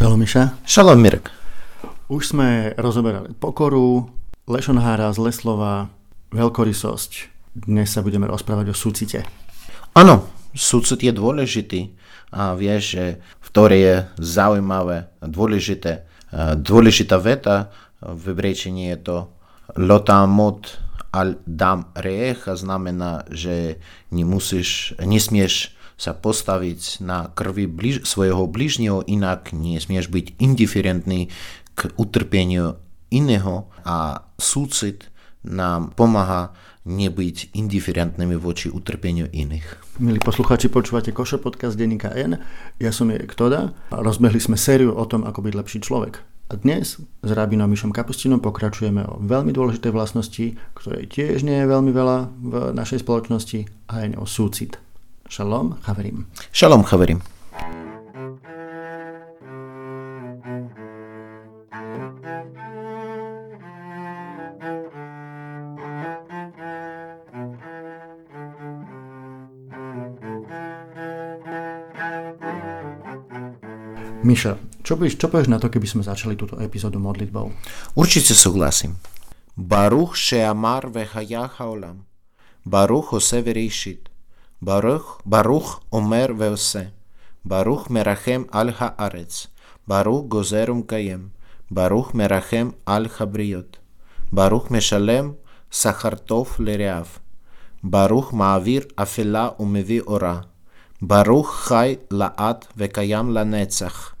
Šalom Miša. Šalom Mirek. Už sme rozoberali pokoru, lešonhára, zle slova, veľkorysosť. Dnes sa budeme rozprávať o súcite. Áno, súcit je dôležitý a vieš, že v ktorej je zaujímavé, dôležité, dôležitá veta v hebrejčine je to lotamot al dam reech a znamená, že nemusíš, nesmieš sa postaviť na krvi bliž, svojho bližního, inak nesmieš byť indiferentný k utrpeniu iného a súcit nám pomáha nebyť indiferentnými voči utrpeniu iných. Milí poslucháči, počúvate Košo podcast denníka N. Ja som Erik Toda a rozbehli sme sériu o tom, ako byť lepší človek. A dnes s rabinom Mišom Kapustinom pokračujeme o veľmi dôležitej vlastnosti, ktorej tiež nie je veľmi veľa v našej spoločnosti a je o súcit. Šalom, chaverim. Šalom, chaverim. Miša, čo, povieš, čo povieš na to, keby sme začali túto epizódu modlitbou? Určite súhlasím. Baruch she'amar vehayach haolam. Baruch ose. ברוך, ברוך אומר ועושה, ברוך מרחם על הארץ, ברוך גוזר ומקיים, ברוך מרחם על הבריות, ברוך משלם שכר טוב לרעב, ברוך מעביר אפלה ומביא אורה, ברוך חי לעד וקיים לנצח,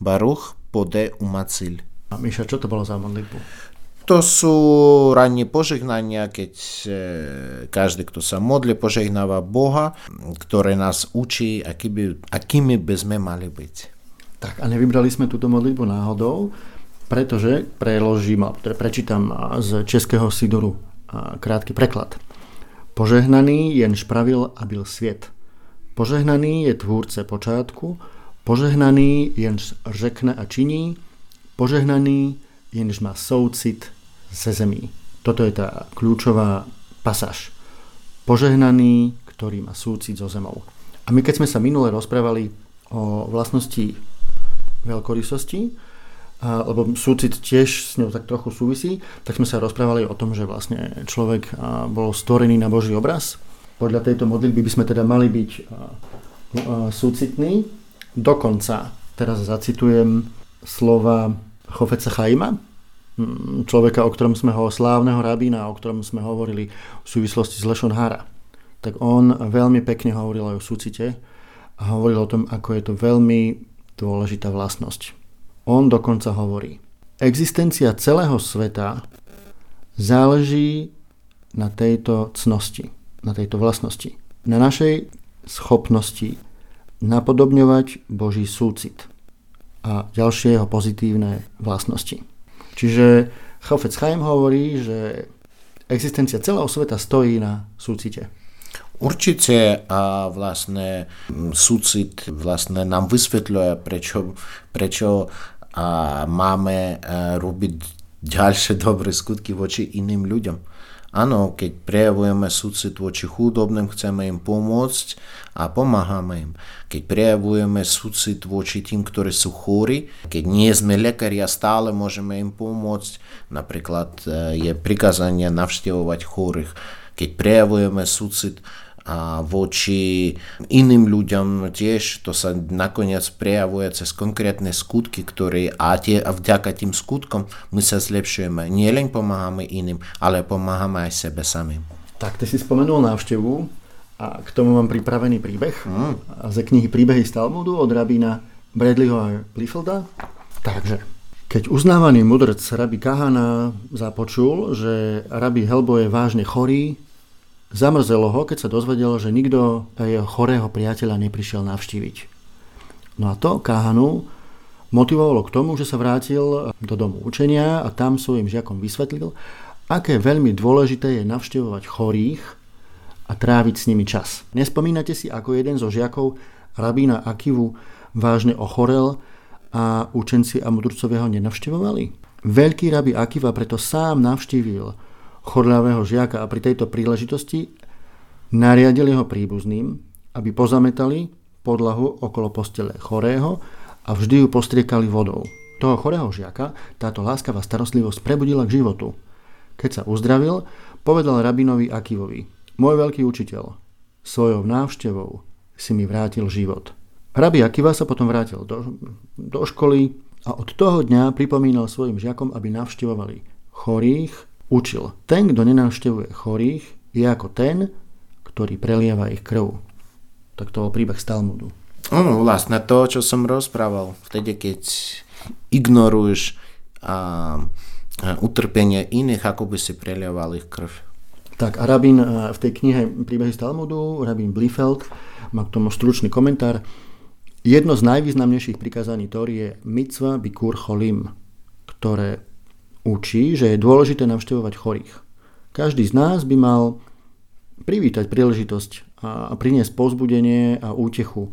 ברוך פודה ומציל. Miša, čo to bolo za modlitbu? To sú rannie požehnania, keď e, každý, kto sa modlí, požehnáva Boha, ktoré nás učí, aký by, akými by sme mali byť. Tak a nevybrali sme túto modlitbu náhodou, pretože preložím, teda prečítam z českého Sidoru krátky preklad. Požehnaný jen špravil a byl sviet. Požehnaný je tvúrce počátku, požehnaný jenž řekne a činí, požehnaný jenž má soucit ze zemí. Toto je tá kľúčová pasáž. Požehnaný, ktorý má súcit so zemou. A my keď sme sa minule rozprávali o vlastnosti veľkorysosti, lebo súcit tiež s ňou tak trochu súvisí, tak sme sa rozprávali o tom, že vlastne človek bol stvorený na Boží obraz. Podľa tejto modlitby by sme teda mali byť súcitní. Dokonca, teraz zacitujem slova Chofeca Chaima, človeka, o ktorom sme ho, slávneho rabína, o ktorom sme hovorili v súvislosti s Lešon Hara. Tak on veľmi pekne hovoril aj o súcite a hovoril o tom, ako je to veľmi dôležitá vlastnosť. On dokonca hovorí, existencia celého sveta záleží na tejto cnosti, na tejto vlastnosti, na našej schopnosti napodobňovať Boží súcit a ďalšie jeho pozitívne vlastnosti. Čiže Chofec Chaim hovorí, že existencia celého sveta stojí na súcite. Určite a vlastne súcit vlastne nám vysvetľuje, prečo, prečo a máme robiť ďalšie dobré skutky voči iným ľuďom. Áno, keď prejavujeme súcit voči chudobným, chceme im pomôcť a pomáhame im. Keď prejavujeme súcit voči tým, ktorí sú chóri, keď nie sme lekári a stále môžeme im pomôcť, napríklad je prikázanie navštevovať chorých. Keď prejavujeme súcit a voči iným ľuďom tiež to sa nakoniec prejavuje cez konkrétne skutky, ktoré a, tie, a vďaka tým skutkom my sa zlepšujeme. Nie len pomáhame iným, ale pomáhame aj sebe samým. Tak, ty si spomenul návštevu a k tomu mám pripravený príbeh mm. ze knihy Príbehy z Talmudu od rabína Bradleyho a Liefelda. Takže, keď uznávaný mudrc rabi Kahana započul, že rabi Helbo je vážne chorý, Zamrzelo ho, keď sa dozvedel, že nikto jeho chorého priateľa neprišiel navštíviť. No a to Káhanu motivovalo k tomu, že sa vrátil do domu učenia a tam svojim žiakom vysvetlil, aké veľmi dôležité je navštevovať chorých a tráviť s nimi čas. Nespomínate si, ako jeden zo žiakov rabína Akivu vážne ochorel a učenci a mudrcovia ho nenavštevovali? Veľký rabi Akiva preto sám navštívil chorľavého žiaka a pri tejto príležitosti nariadil jeho príbuzným, aby pozametali podlahu okolo postele chorého a vždy ju postriekali vodou. Toho chorého žiaka táto láskavá starostlivosť prebudila k životu. Keď sa uzdravil, povedal rabinovi Akivovi, môj veľký učiteľ, svojou návštevou si mi vrátil život. Rabi Akiva sa potom vrátil do, do školy a od toho dňa pripomínal svojim žiakom, aby navštevovali chorých, učil. Ten, kto nenavštevuje chorých, je ako ten, ktorý prelieva ich krv. Tak to bol príbeh z Talmudu. Ono, vlastne to, čo som rozprával, vtedy, keď ignoruješ a, a utrpenie iných, ako by si prelieval ich krv. Tak a rabín v tej knihe Príbehy z Talmudu, rabín Blifeld, má k tomu stručný komentár. Jedno z najvýznamnejších prikázaní Tóry je mitzva bikur cholim, ktoré učí, že je dôležité navštevovať chorých. Každý z nás by mal privítať príležitosť a priniesť povzbudenie a útechu,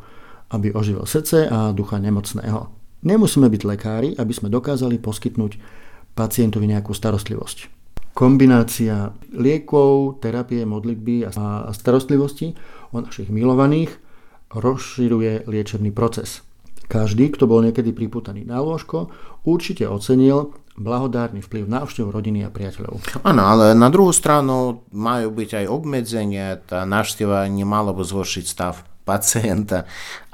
aby oživil srdce a ducha nemocného. Nemusíme byť lekári, aby sme dokázali poskytnúť pacientovi nejakú starostlivosť. Kombinácia liekov, terapie, modlitby a starostlivosti o našich milovaných rozširuje liečebný proces. Každý, kto bol niekedy priputaný na lôžko, určite ocenil blahodárny vplyv návštev rodiny a priateľov. Áno, ale na druhú stranu majú byť aj obmedzenia, tá návšteva nemala by zhoršiť stav pacienta.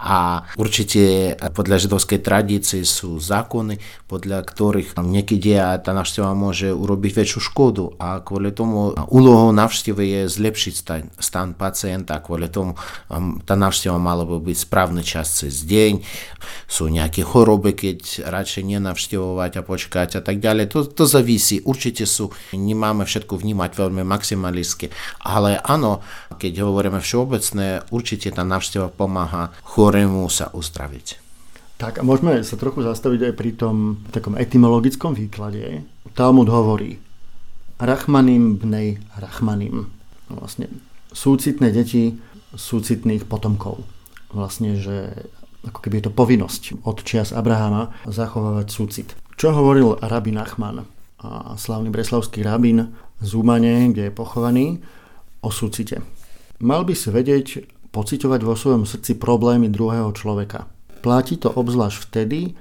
A určite podľa židovskej tradície sú zákony, podľa ktorých niekedy tá návšteva môže urobiť väčšiu škodu. A kvôli tomu úlohou návštevy je zlepšiť stan, stan pacienta, kvôli tomu tá návšteva mala by byť správny čas cez deň, sú nejaké choroby, keď radšej nenavštevovať a počkať a tak ďalej. To, to zavisí, určite sú, nemáme všetko vnímať veľmi maximalisty, ale áno, keď hovoríme všeobecné, určite tá návšteva pomáha chorému sa uzdraviť. Tak a môžeme sa trochu zastaviť aj pri tom takom etymologickom výklade. Talmud hovorí Rachmanim bnej Rachmanim. Vlastne súcitné deti súcitných potomkov. Vlastne, že ako keby je to povinnosť od čias Abrahama zachovávať súcit. Čo hovoril rabin Achman, a slavný breslavský rabin z Umane, kde je pochovaný, o súcite. Mal by si vedieť pociťovať vo svojom srdci problémy druhého človeka. Platí to obzvlášť vtedy,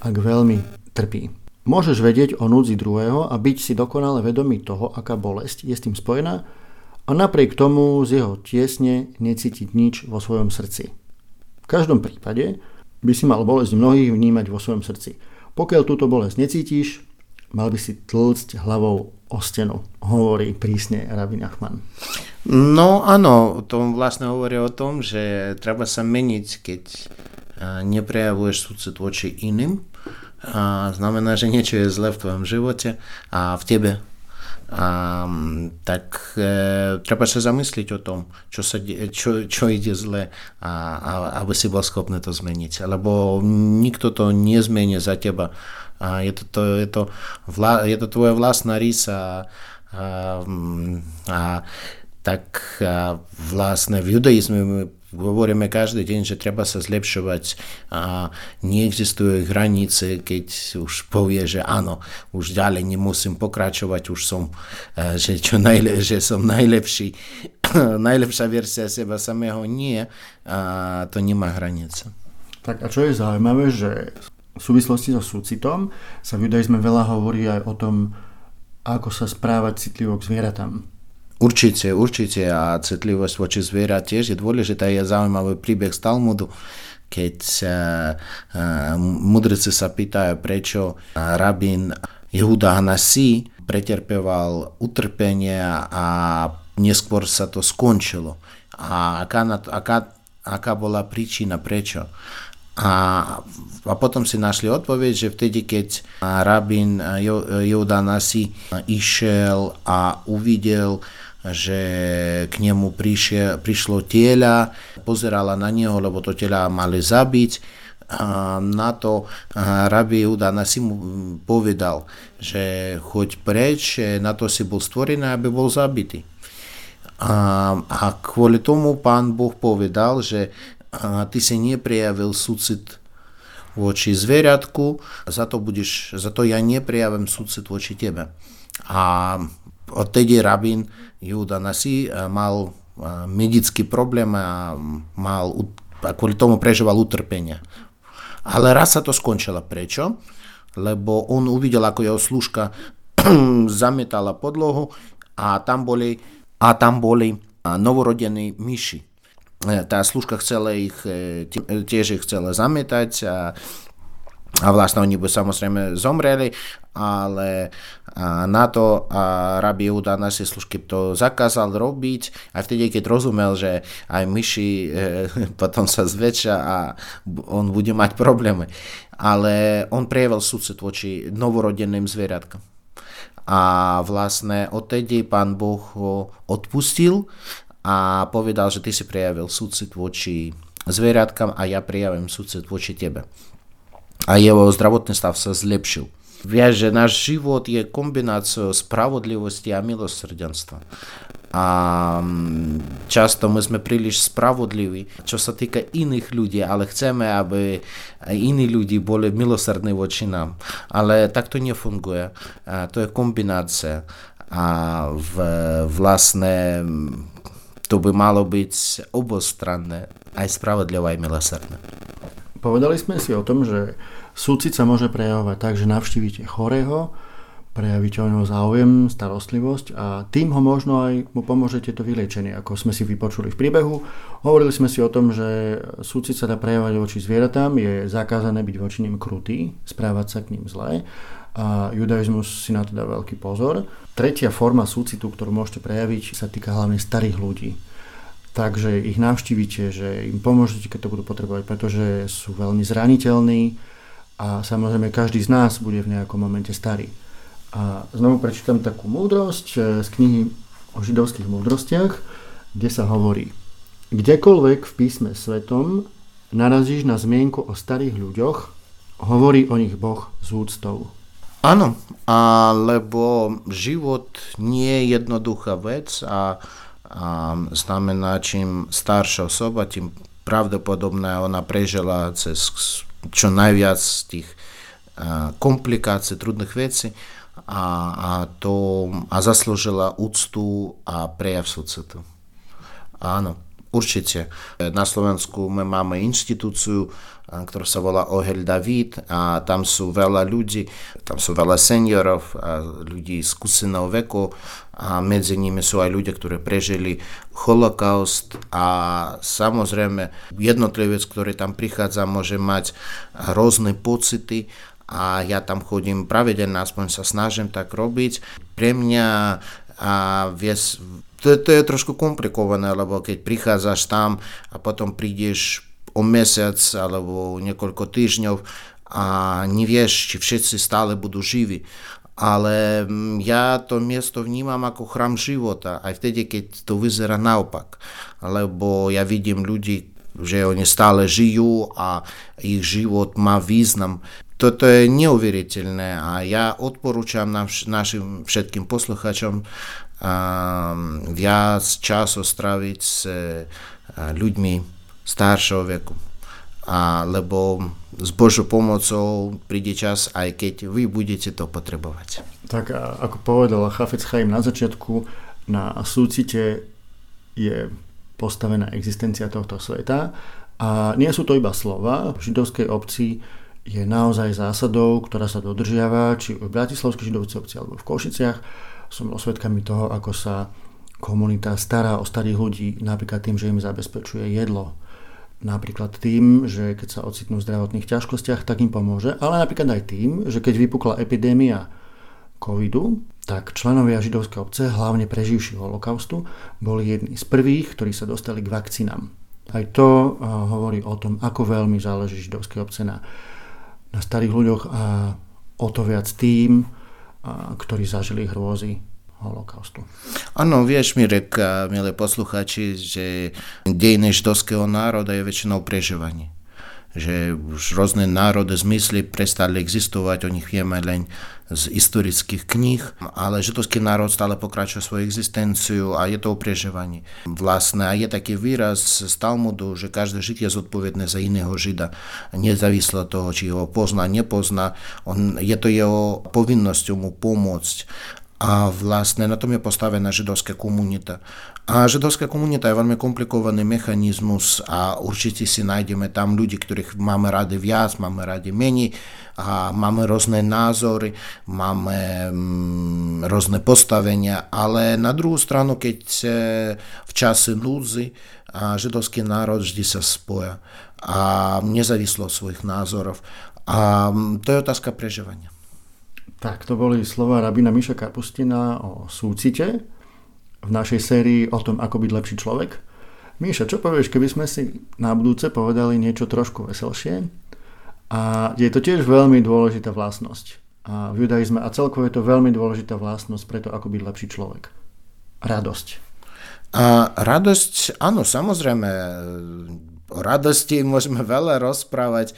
ak veľmi trpí. Môžeš vedieť o núdzi druhého a byť si dokonale vedomý toho, aká bolesť je s tým spojená a napriek tomu z jeho tiesne necítiť nič vo svojom srdci. V každom prípade by si mal bolesť mnohých vnímať vo svojom srdci. Pokiaľ túto bolesť necítiš, mal by si tlcť hlavou o stenu, hovorí prísne Rabin Achman. No áno, to vlastne hovorí o tom, že treba sa meniť, keď neprejavuješ súcit voči iným. A znamená, že niečo je zle v tvojom živote a v tebe. A, tak e, treba sa zamyslieť o tom, čo, sa, čo, čo ide zle, a, a, aby si bol schopný to zmeniť. Lebo nikto to nezmení za teba a je to, to, je to, vla, je to tvoja vlastná rísa a, a tak a vlastne v judaizme my hovoríme každý deň, že treba sa zlepšovať a neexistujú hranice, keď už povie, že áno, už ďalej nemusím pokračovať, už som, že, čo najle, že som najlepší, najlepšia verzia seba samého. Nie, a to nemá hranice. Tak a čo je zaujímavé, že v súvislosti so súcitom sa v judaizme veľa hovorí aj o tom, ako sa správať citlivo k zvieratám. Určite, určite a citlivosť voči zvierat tiež je dôležitá. Je zaujímavý príbeh z Talmudu, keď uh, mudrci sa pýtajú, prečo rabín Jehuda Hanasi preterpeval utrpenie a neskôr sa to skončilo. A aká, aká, aká bola príčina, prečo? A, a potom si našli odpoveď, že vtedy, keď rabín Joda Nasi išiel a uvidel, že k nemu prišiel, prišlo tieľa, pozerala na neho, lebo to tieľa mali zabiť, a na to rabi Júda Nasi mu povedal, že choď preč, na to si bol stvorený, aby bol zabitý. A, a kvôli tomu pán Boh povedal, že a ty si neprijavil súcit voči zvieriatku, za to, budeš, za to ja neprijavím súcit voči tebe. A odtedy rabín Júda Nasi mal medický problém a mal, a kvôli tomu prežíval utrpenie. Ale raz sa to skončilo. Prečo? Lebo on uvidel, ako jeho služka zamietala podlohu a tam boli, a tam boli novorodení myši. Tá služka chcela ich, tiež ich chcela zamietať a a vlastne oni by samozrejme zomreli, ale na to rabi Júda si služky to zakázal robiť a vtedy, keď rozumel, že aj myši e, potom sa zväčšia a on bude mať problémy. Ale on prejavil súcit voči novorodeným zvieratkám. A vlastne odtedy pán Boh ho odpustil a povedal, že ty si prejavil súcit voči zvieratkám a ja prejavím súcit voči tebe a jeho zdravotný stav sa zlepšil. Vieš, že náš život je kombináciou spravodlivosti a milosrdenstva. A často my sme príliš spravodliví, čo sa týka iných ľudí, ale chceme, aby iní ľudí boli milosrdní voči nám. Ale tak to nefunguje. To je kombinácia. A v, vlastne to by malo byť obostranné, aj spravodlivé, aj milosrdné. Povedali sme si o tom, že súcit sa môže prejavovať tak, že navštívite chorého, prejavíte o neho záujem, starostlivosť a tým ho možno aj mu pomôžete to vyliečenie, ako sme si vypočuli v príbehu. Hovorili sme si o tom, že súcit sa dá prejavovať voči zvieratám, je zakázané byť voči ním krutý, správať sa k ním zle a judaizmus si na to dá veľký pozor. Tretia forma súcitu, ktorú môžete prejaviť, sa týka hlavne starých ľudí takže ich navštívite, že im pomôžete, keď to budú potrebovať, pretože sú veľmi zraniteľní a samozrejme každý z nás bude v nejakom momente starý. A znovu prečítam takú múdrosť eh, z knihy o židovských múdrostiach, kde sa hovorí, kdekoľvek v písme svetom narazíš na zmienku o starých ľuďoch, hovorí o nich Boh z úctou. Áno, alebo život nie je jednoduchá vec a a znamená, čím staršia osoba, tým pravdepodobne ona prežila cez čo najviac tých komplikácií, trudných vecí a, a, to, a zaslúžila úctu a prejav súcitu. Áno, určite. Na Slovensku my máme inštitúciu, ktorá sa volá Ohel David a tam sú veľa ľudí, tam sú veľa seniorov, a ľudí skúseného veku a medzi nimi sú aj ľudia, ktorí prežili holokaust a samozrejme jednotlivec, ktorý tam prichádza, môže mať rôzne pocity a ja tam chodím pravidelne, aspoň sa snažím tak robiť. Pre mňa a vies, to, to je trošku komplikované, lebo keď prichádzaš tam a potom prídeš o mesiac alebo niekoľko týždňov a nevieš, či všetci stále budú živí. Ale mm, ja to miesto vnímam ako chrám života, aj vtedy, keď to vyzerá naopak. Lebo ja vidím ľudí, že oni stále žijú a ich život má význam. Toto je neuveriteľné a ja odporúčam našim všetkým posluchačom viac času straviť s ľuďmi staršieho veku. A, lebo s Božou pomocou príde čas, aj keď vy budete to potrebovať. Tak ako povedala Chafec Chaim na začiatku, na súcite je postavená existencia tohto sveta a nie sú to iba slova. V židovskej obci je naozaj zásadou, ktorá sa dodržiava, či v Bratislavskej židovcej obci alebo v Košiciach. Som osvedkami toho, ako sa komunita stará o starých ľudí, napríklad tým, že im zabezpečuje jedlo, Napríklad tým, že keď sa ocitnú v zdravotných ťažkostiach, tak im pomôže, ale napríklad aj tým, že keď vypukla epidémia covidu, tak členovia židovskej obce, hlavne preživší holokaustu, boli jedni z prvých, ktorí sa dostali k vakcínám. Aj to hovorí o tom, ako veľmi záleží židovskej obce na, na starých ľuďoch a o to viac tým, ktorí zažili hrôzy holokaustu. Áno, vieš, Mirek, milé posluchači, že dejiny židovského národa je väčšinou prežívanie. Že už rôzne národy, zmysly prestali existovať, o nich vieme len z historických kníh, ale židovský národ stále pokračuje svoju existenciu a je to o prežívaní. Vlastne a je taký výraz z Talmudu, že každý žid je zodpovedný za iného žida, nezávisle toho, či ho pozná, nepozná, on, je to jeho povinnosťou mu pomôcť a vlastne na tom je postavená židovská komunita. A židovská komunita je veľmi komplikovaný mechanizmus a určite si nájdeme tam ľudí, ktorých máme radi viac, máme radi menej a máme rôzne názory, máme mm, rôzne postavenia, ale na druhú stranu, keď v čase núdzy židovský národ vždy sa spoja a nezávislo od svojich názorov. A mm, to je otázka prežívania. Tak, to boli slova rabina Miša Kapustina o súcite v našej sérii o tom, ako byť lepší človek. Míša, čo povieš, keby sme si na budúce povedali niečo trošku veselšie? A je to tiež veľmi dôležitá vlastnosť. A v judaizme a celkovo je to veľmi dôležitá vlastnosť preto, ako byť lepší človek. Radosť. A radosť, áno, samozrejme, o radosti môžeme veľa rozprávať,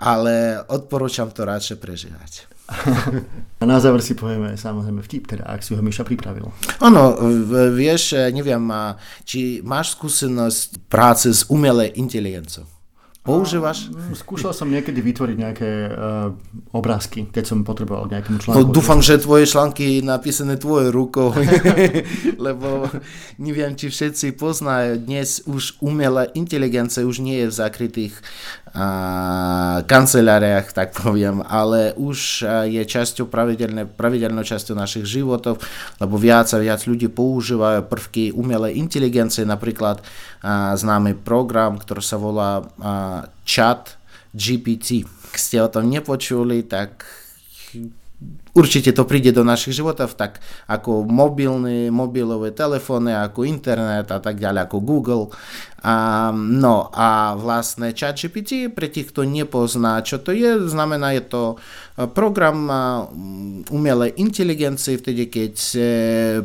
ale odporúčam to radšej prežívať. A na záver si povieme samozrejme vtip, teda ak si ho Miša pripravil. Áno, vieš, neviem, či máš skúsenosť práce s umelej inteligenciou? Používaš? Mm, skúšal som niekedy vytvoriť nejaké uh, obrázky, keď som potreboval nejakému článku. No, dúfam, že tvoje články napísané tvojou rukou, lebo neviem, či všetci poznajú, dnes už umelá inteligencia už nie je v zakrytých uh, kanceláriách, tak poviem, ale už uh, je časťou pravidelne, pravidelnou časťou našich životov, lebo viac a viac ľudí používajú prvky umelej inteligencie, napríklad uh, známy program, ktorý sa volá uh, chat GPT. Ak ste o tom nepočuli, tak určite to príde do našich životov, tak ako mobilné, mobilové telefóny, ako internet a tak ďalej, ako Google. A, no a vlastne ChatGPT, pre tých, kto nepozná, čo to je, znamená, je to program umelej inteligencie, vtedy, keď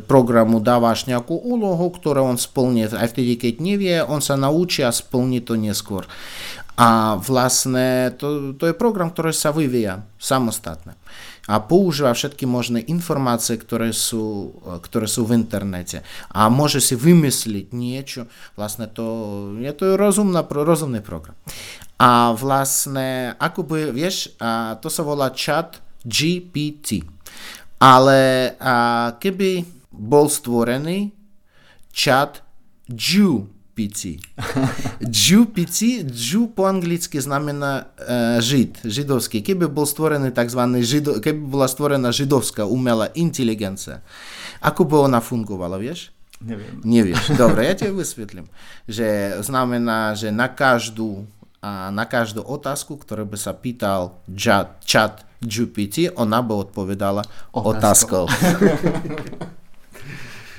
programu dávaš nejakú úlohu, ktorú on splní, aj vtedy, keď nevie, on sa naučí a splní to neskôr. A vlastne to, to je program, ktorý sa vyvíja samostatne a používa všetky možné informácie, ktoré sú, ktoré sú v internete. A môže si vymysliť niečo, vlastne to je to rozumná, rozumný program. A vlastne, ako by, vieš, a to sa volá chat GPT. Ale a keby bol stvorený chat GPT, Пяти. Джу пяти, джу по-англійськи знамена е, жид, жидовський. Кeby був створений так званий жидо, кeby була створена жидовська умела інтелігенція, ako by ona fungovala, vieš? Neviem. Nevieš. Dobre, ja ti vysvetlím. Že znamená, že na každú, a na každú otázku, ktorú by sa pýtal chat, chat GPT, ona by odpovedala otázkou.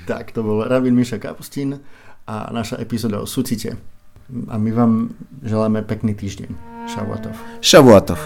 tak, to bol Rabin Miša Kapustín a naša epizóda o sucite. A my vám želáme pekný týždeň. Šavuatov. Šavuatov.